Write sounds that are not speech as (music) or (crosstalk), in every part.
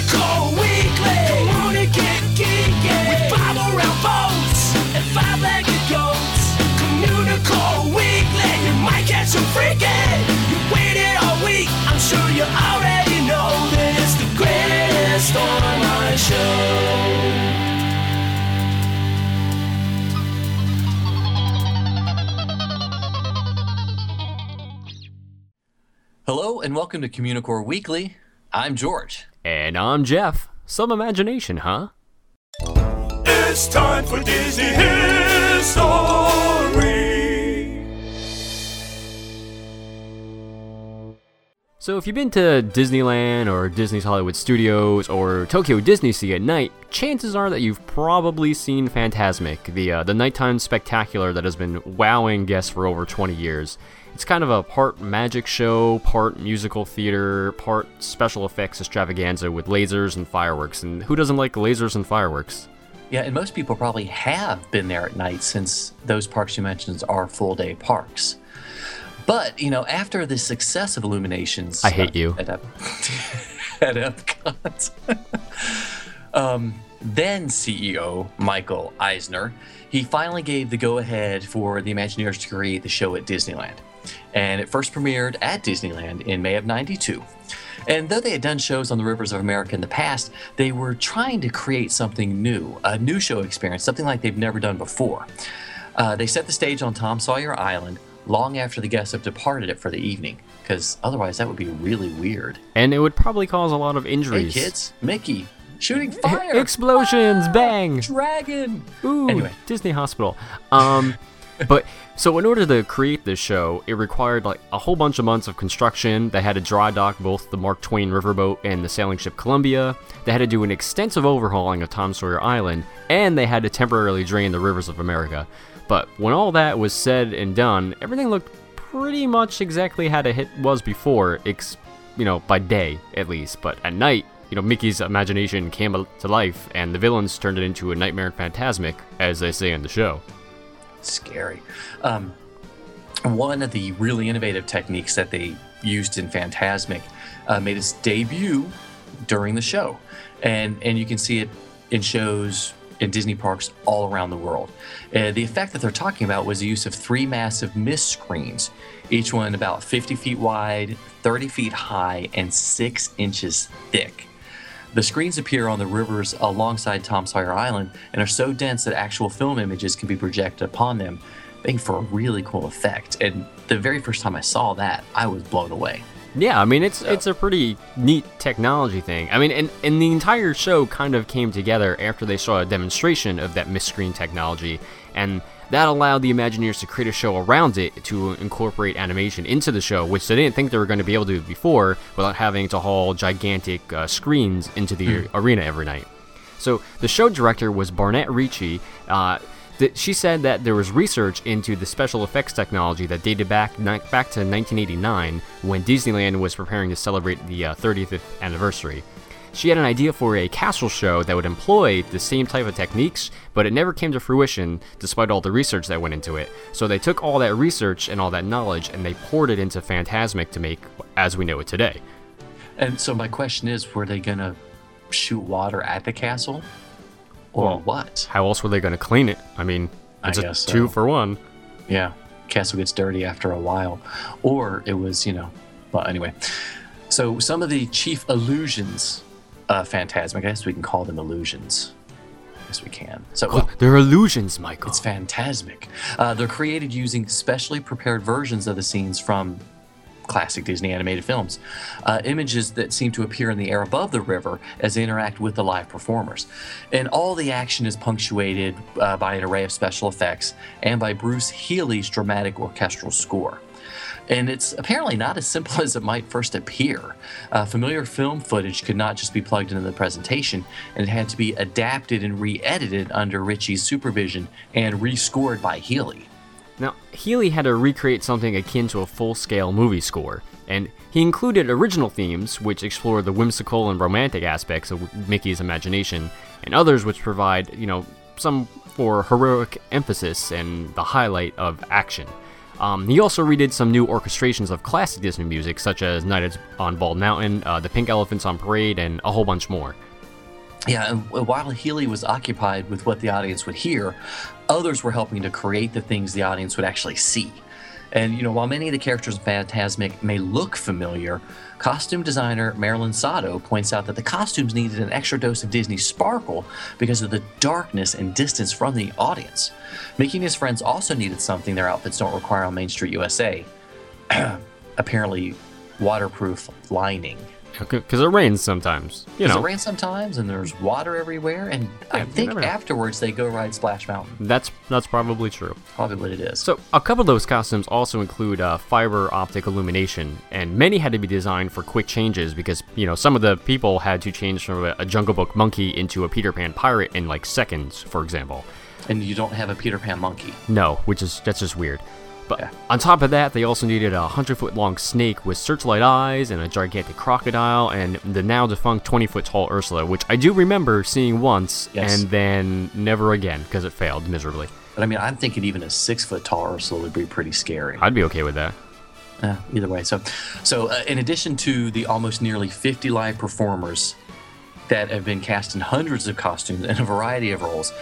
Communicore Weekly. Wanna get geeky? We bob around boats and five-legged goats. Communicore Weekly. You might catch some freaking. You waited all week. I'm sure you already know that it's the greatest online show. Hello and welcome to Communicore Weekly. I'm George. And I'm Jeff. Some imagination, huh? It's time for Disney History. So, if you've been to Disneyland or Disney's Hollywood Studios or Tokyo Disney Sea at night, chances are that you've probably seen Fantasmic, the uh, the nighttime spectacular that has been wowing guests for over 20 years. It's kind of a part magic show, part musical theater, part special effects extravaganza with lasers and fireworks. And who doesn't like lasers and fireworks? Yeah, and most people probably have been there at night since those parks you mentioned are full day parks. But, you know, after the success of Illuminations. I hate you. At, Ep- (laughs) at Epcot. (laughs) um, then CEO Michael Eisner, he finally gave the go ahead for the Imagineers to create the show at Disneyland. And it first premiered at Disneyland in May of 92. And though they had done shows on the rivers of America in the past, they were trying to create something new, a new show experience, something like they've never done before. Uh, they set the stage on Tom Sawyer Island long after the guests have departed it for the evening, because otherwise that would be really weird. And it would probably cause a lot of injuries. Hey kids, Mickey, shooting fire! Explosions, Ah, bang! Dragon! Ooh, Anyway. Disney Hospital. Um, (laughs) but so in order to create this show, it required like a whole bunch of months of construction. They had to dry dock both the Mark Twain riverboat and the sailing ship Columbia. They had to do an extensive overhauling of Tom Sawyer Island, and they had to temporarily drain the rivers of America. But when all that was said and done, everything looked pretty much exactly how it was before, ex- you know, by day at least. But at night, you know, Mickey's imagination came to life, and the villains turned it into a nightmare phantasmic, as they say in the show. scary. Um, one of the really innovative techniques that they used in Fantasmic uh, made its debut during the show, and and you can see it in shows in Disney parks all around the world. Uh, the effect that they're talking about was the use of three massive mist screens, each one about 50 feet wide, 30 feet high, and six inches thick. The screens appear on the rivers alongside Tom Sawyer Island and are so dense that actual film images can be projected upon them, making for a really cool effect. And the very first time I saw that, I was blown away. Yeah, I mean it's it's a pretty neat technology thing. I mean, and and the entire show kind of came together after they saw a demonstration of that mist screen technology, and that allowed the Imagineers to create a show around it to incorporate animation into the show, which they didn't think they were going to be able to do before, without having to haul gigantic uh, screens into the arena every night. So the show director was Barnette Ricci. Uh, she said that there was research into the special effects technology that dated back back to 1989 when Disneyland was preparing to celebrate the uh, 30th anniversary. She had an idea for a castle show that would employ the same type of techniques, but it never came to fruition despite all the research that went into it. So they took all that research and all that knowledge and they poured it into Fantasmic to make as we know it today. And so my question is, were they gonna shoot water at the castle, or Well, what? How else were they going to clean it? I mean, it's a guess two for one. Yeah, castle gets dirty after a while, or it was, you know. Well, anyway. So some of the chief illusions of Fantasmic, I guess we can call them illusions. Yes, we can. So Oh, they're illusions, Michael. It's phantasmic. Uh, they're created using specially prepared versions of the scenes from classic Disney animated films. Uh, images that seem to appear in the air above the river as they interact with the live performers. And all the action is punctuated uh, by an array of special effects and by Bruce Healey's dramatic orchestral score. And it's apparently not as simple (laughs) as it might first appear. Uh, familiar film footage could not just be plugged into the presentation, and it had to be adapted and re edited under Ricci's supervision and rescored by Healey. Now, Healey had to recreate something akin to a full scale movie score, and he included original themes which explore the whimsical and romantic aspects of Mickey's imagination, and others which provide, you know, some for heroic emphasis and the highlight of action. Um, he also redid some new orchestrations of classic Disney music, such as Night on Bald Mountain, uh, The Pink Elephants on Parade, and a whole bunch more. Yeah, and while Healey was occupied with what the audience would hear, others were helping to create the things the audience would actually see. And you know, while many of the characters in Fantasmic may look familiar, costume designer Marilyn Sato points out that the costumes needed an extra dose of Disney sparkle because of the darkness and distance from the audience. Mickey and his friends also needed something their outfits don't require on Main Street USA. (clears throat) Apparently, waterproof lining. Because it rains sometimes, you know. It rains sometimes, and there's water everywhere. And I think afterwards they go ride Splash Mountain. That's that's probably true. Probably what it is. So a couple of those costumes also include uh, fiber optic illumination, and many had to be designed for quick changes because you know some of the people had to change from a, a Jungle Book monkey into a Peter Pan pirate in like seconds, for example. and you don't have a Peter Pan monkey. No, which is that's just weird. But Yeah. on top of that, they also needed a hundred foot long snake with searchlight eyes and a gigantic crocodile and the now defunct twenty foot tall Ursula, which I do remember seeing once Yes. and then never again because it failed miserably. But I mean, I'm thinking even a six foot tall Ursula would be pretty scary. I'd be okay with that. Uh, either way, so so uh, in addition to the almost nearly 50 live performers that have been cast in hundreds of costumes in a variety of roles,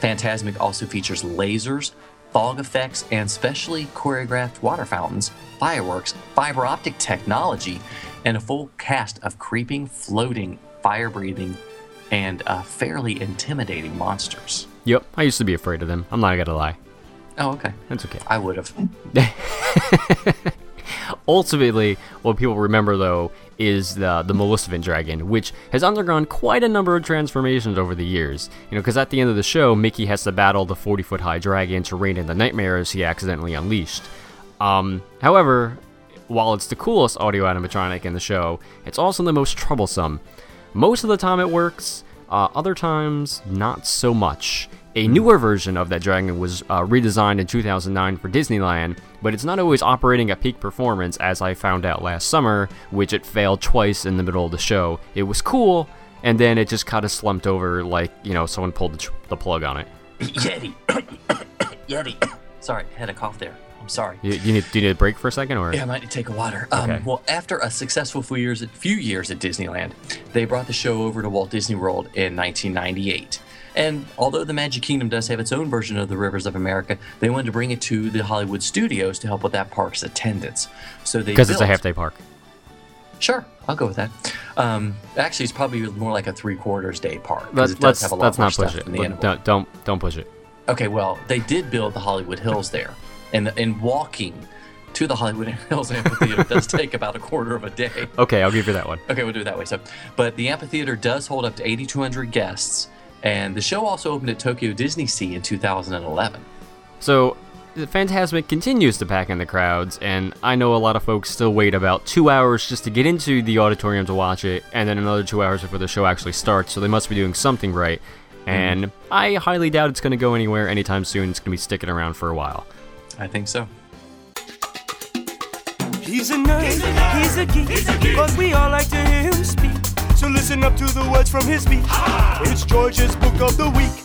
Fantasmic also features lasers, fog effects, and specially choreographed water fountains, fireworks, fiber optic technology, and a full cast of creeping, floating, fire-breathing, and uh, fairly intimidating monsters. Yep, I used to be afraid of them. I'm not gonna lie. Oh, okay. That's okay. I would have. (laughs) Ultimately, what people remember though is the the Maleficent dragon, which has undergone quite a number of transformations over the years. You know, because at the end of the show, Mickey has to battle the 40 foot high dragon to rein in the nightmares he accidentally unleashed. Um, however, while it's the coolest audio animatronic in the show, it's also the most troublesome. Most of the time it works, uh, other times not so much. A newer version of that dragon was uh, redesigned in 2009 for Disneyland, but it's not always operating at peak performance, as I found out last summer, which it failed twice in the middle of the show. It was cool, and then it just kind of slumped over like, you know, someone pulled the, tr- the plug on it. Yeti. (coughs) Yeti. (coughs) Sorry, I had a cough there. I'm sorry. You, you need, do you need a break for a second, or? Yeah, I might need to take a water. Um, Okay. Well, after a successful few years, few years at Disneyland, they brought the show over to Walt Disney World in 1998. And although the Magic Kingdom does have its own version of the Rivers of America, they wanted to bring it to the Hollywood studios to help with that park's attendance. So they Because it's a half day park. Sure, I'll go with that. Um, actually, it's probably more like a three quarters day park. Let's, it does let's, have a lot let's not push it. than the Let- Don't, don't don't push it. Okay, well, they did build the Hollywood Hills there, and and walking to the Hollywood (laughs) Hills Amphitheater does (laughs) take about a quarter of a day. Okay, I'll give you that one. Okay, we'll do it that way. So, but the amphitheater does hold up to 8,200 guests, and the show also opened at Tokyo Disney Sea in 2011. So, the Fantasmic continues to pack in the crowds, and I know a lot of folks still wait about two hours just to get into the auditorium to watch it, and then another two hours before the show actually starts, so they must be doing something right. Mm-hmm. And I highly doubt it's going to go anywhere anytime soon. It's going to be sticking around for a while. I think so. He's a nerd, he's a, geek, but we all like to hear him speak. So listen up to the words from his beat. It's George's Book of the Week.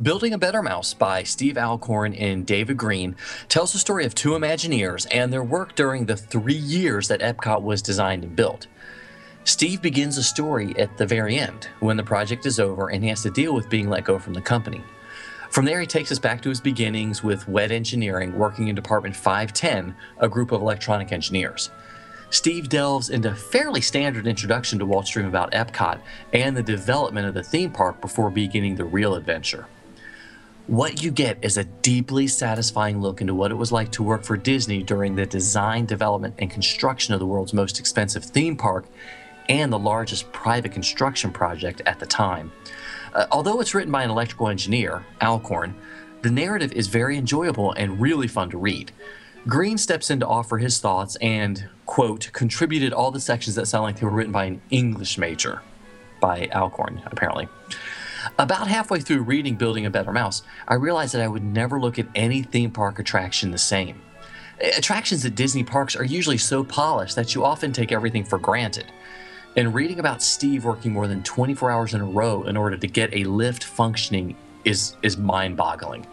Building a Better Mouse by Steve Alcorn and David Green tells the story of two Imagineers and their work during the three years that Epcot was designed and built. Steve begins the story at the very end, when the project is over and he has to deal with being let go from the company. From there, he takes us back to his beginnings with WED Engineering, working in Department 510, a group of electronic engineers. Steve delves into a fairly standard introduction to Walt's dream about Epcot and the development of the theme park before beginning the real adventure. What you get is a deeply satisfying look into what it was like to work for Disney during the design, development, and construction of the world's most expensive theme park and the largest private construction project at the time. Uh, although it's written by an electrical engineer, Alcorn, the narrative is very enjoyable and really fun to read. Green steps in to offer his thoughts and, quote, contributed all the sections that sound like they were written by an English major, by Alcorn, apparently. About halfway through reading Building a Better Mouse, I realized that I would never look at any theme park attraction the same. Attractions at Disney parks are usually so polished that you often take everything for granted. And reading about Steve working more than 24 hours in a row in order to get a lift functioning is, is mind boggling.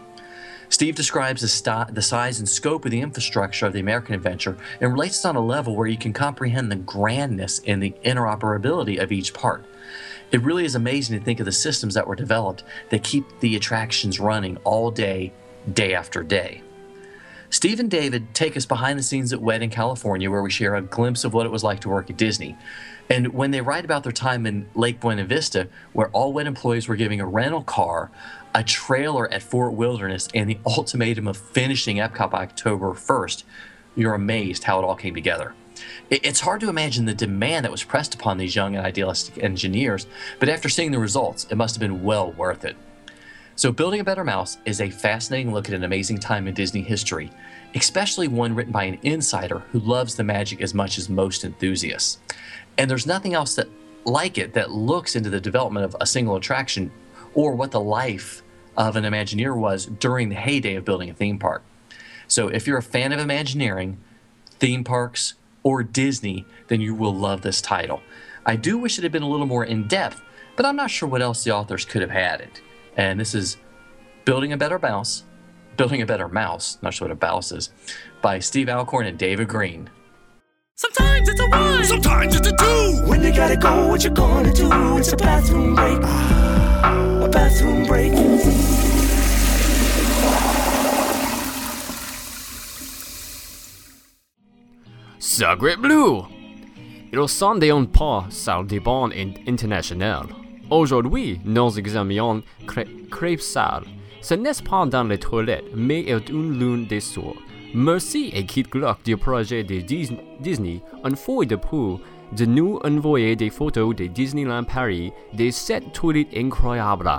Steve describes the, the size and scope of the infrastructure of the American adventure and relates it on a level where you can comprehend the grandness and the interoperability of each part. It really is amazing to think of the systems that were developed that keep the attractions running all day, day after day. Steve and David take us behind the scenes at WED in California, where we share a glimpse of what it was like to work at Disney. And when they write about their time in Lake Buena Vista, where all WED employees were giving a rental car, a trailer at Fort Wilderness, and the ultimatum of finishing Epcot by October 1st, you're amazed how it all came together. It's hard to imagine the demand that was pressed upon these young and idealistic engineers, but after seeing the results, it must have been well worth it. So, Building a Better Mouse is a fascinating look at an amazing time in Disney history, especially one written by an insider who loves the magic as much as most enthusiasts. And there's nothing else that like it that looks into the development of a single attraction or what the life of an Imagineer was during the heyday of building a theme park. So, if you're a fan of Imagineering, theme parks, or Disney, then you will love this title. I do wish it had been a little more in depth, but I'm not sure what else the authors could have added. And this is Building a Better Mouse, Building a Better Mouse, not sure what a mouse is, by Steve Alcorn and David Green. Sometimes it's a one. Sometimes it's a two. When you gotta go, what you gonna do? It's a bathroom break. Ah. Bathroom break. Bleu Ils sont un pas sur des bancs in- internationaux. Aujourd'hui, nous examinons Cré- Crêpesal. Ce n'est pas dans les toilettes, mais est une lune des soirs. Merci et Kit Glock du projet de Disney, une fois de plus, de nous envoyer des photos de Disneyland Paris, des sept toilettes incroyables.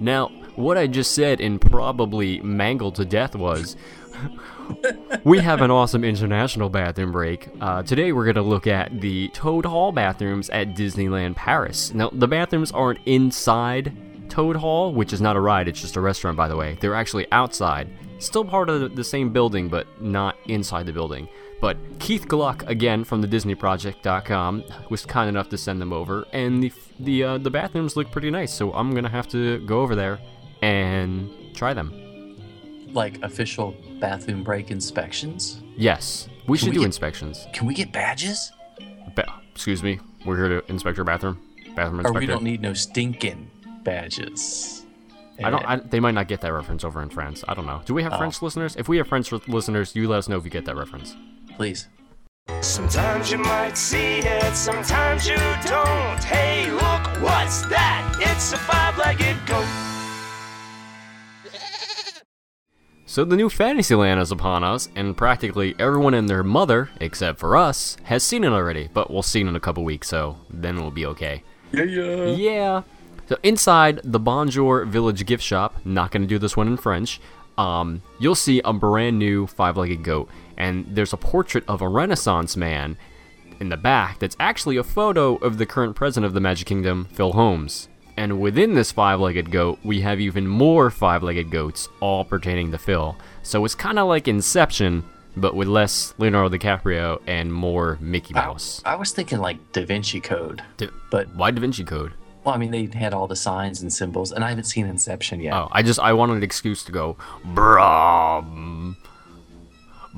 Now, what I just said and probably mangled to death was (laughs) we have an awesome international bathroom break. Uh, today, we're going to look at the Toad Hall bathrooms at Disneyland Paris. Now, the bathrooms aren't inside Toad Hall, which is not a ride, it's just a restaurant, by the way. They're actually outside. Still part of the- the same building, but not inside the building. But Keith Gluck, again from the DisneyProject.com, was kind enough to send them over, and the the uh, the bathrooms look pretty nice. So I'm gonna have to go over there and try them. Like official bathroom break inspections? Yes, we should we do get- inspections. Can we get badges? Ba- excuse me, we're here to inspect your bathroom. Bathroom inspector. Or we don't need no stinking badges. I don't. I, they might not get that reference over in France. I don't know. Do we have Oh. French listeners? If we have French listeners, you let us know if you get that reference. Please. Sometimes you might see it, sometimes you don't. Hey, look, what's that? It's a five-legged goat. So the new Fantasyland is upon us, and practically everyone and their mother, except for us, has seen it already. But we'll see it in a couple weeks, so then we'll be okay. Yeah, yeah. Yeah. So inside the Bonjour Village gift shop, not gonna do this one in French. Um, you'll see a brand new five-legged goat, and there's a portrait of a Renaissance man in the back that's actually a photo of the current president of the Magic Kingdom, Phil Holmes. And within this five-legged goat, we have even more five-legged goats, all pertaining to Phil. So it's kind of like Inception, but with less Leonardo DiCaprio and more Mickey Mouse. I was thinking like Da Vinci Code, Da- but Why Da Vinci Code? well, I mean they had all the signs and symbols, and I haven't seen Inception yet. Oh, I just I wanted an excuse to go, brum.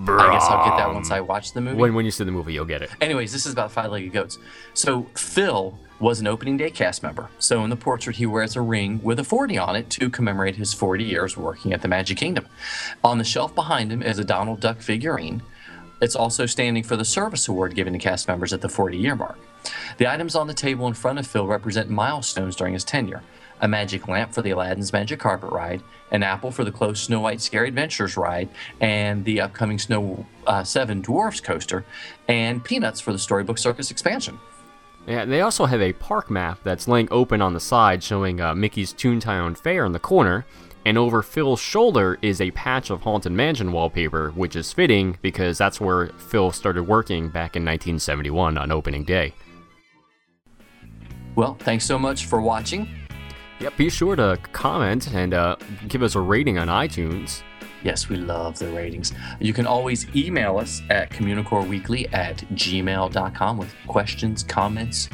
I guess I'll get that once I watch the movie. When when you see the movie, you'll get it. Anyways, this is about five-legged goats. So Phil was an opening day cast member. So in the portrait, he wears a ring with a 40 on it to commemorate his 40 years working at the Magic Kingdom. On the shelf behind him is a Donald Duck figurine. It's also standing for the service award given to cast members at the 40-year mark. The items on the table in front of Phil represent milestones during his tenure. A magic lamp for the Aladdin's Magic Carpet ride, an apple for the closed Snow White Scary Adventures ride, and the upcoming Snow uh, 7 Dwarfs coaster, and peanuts for the Storybook Circus expansion. Yeah, they also have a park map that's laying open on the side, showing uh, Mickey's Toontown Fair in the corner. And over Phil's shoulder is a patch of Haunted Mansion wallpaper, which is fitting because that's where Phil started working back in 1971 on opening day. Well, thanks so much for watching. Yep, be sure to comment and uh, give us a rating on iTunes. Yes, we love the ratings. You can always email us at communicoreweekly at gmail.com with questions, comments,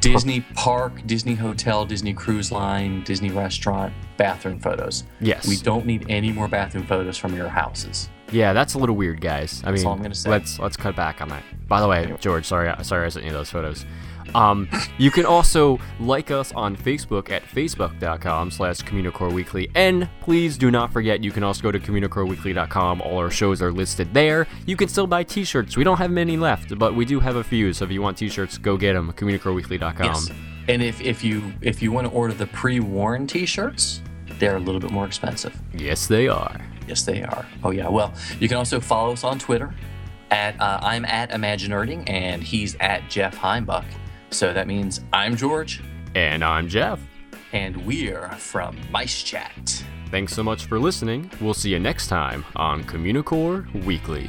Disney park, Disney hotel, Disney cruise line, Disney restaurant, bathroom photos. Yes. We don't need any more bathroom photos from your houses. Yeah, that's a little weird, guys. I mean, all I'm gonna say. let's let's cut back on that. By the way, George, sorry, sorry, I sent you those photos. Um, you can also like us on Facebook at facebook.com slash Communicore Weekly. And please do not forget, you can also go to CommunicoreWeekly.com. All our shows are listed there. You can still buy t-shirts. We don't have many left, but we do have a few. So if you want t-shirts, go get them. CommunicoreWeekly.com. Yes. And if, if you if you want to order the pre-worn t-shirts, they're a little bit more expensive. Yes, they are. Yes, they are. Oh yeah. Well, you can also follow us on Twitter. At uh, I'm at Imaginerding and he's at Jeff Heimbuck. So that means I'm George And I'm Jeff. and we're from MiceChat. Thanks so much for listening. We'll see you next time on Communicore Weekly.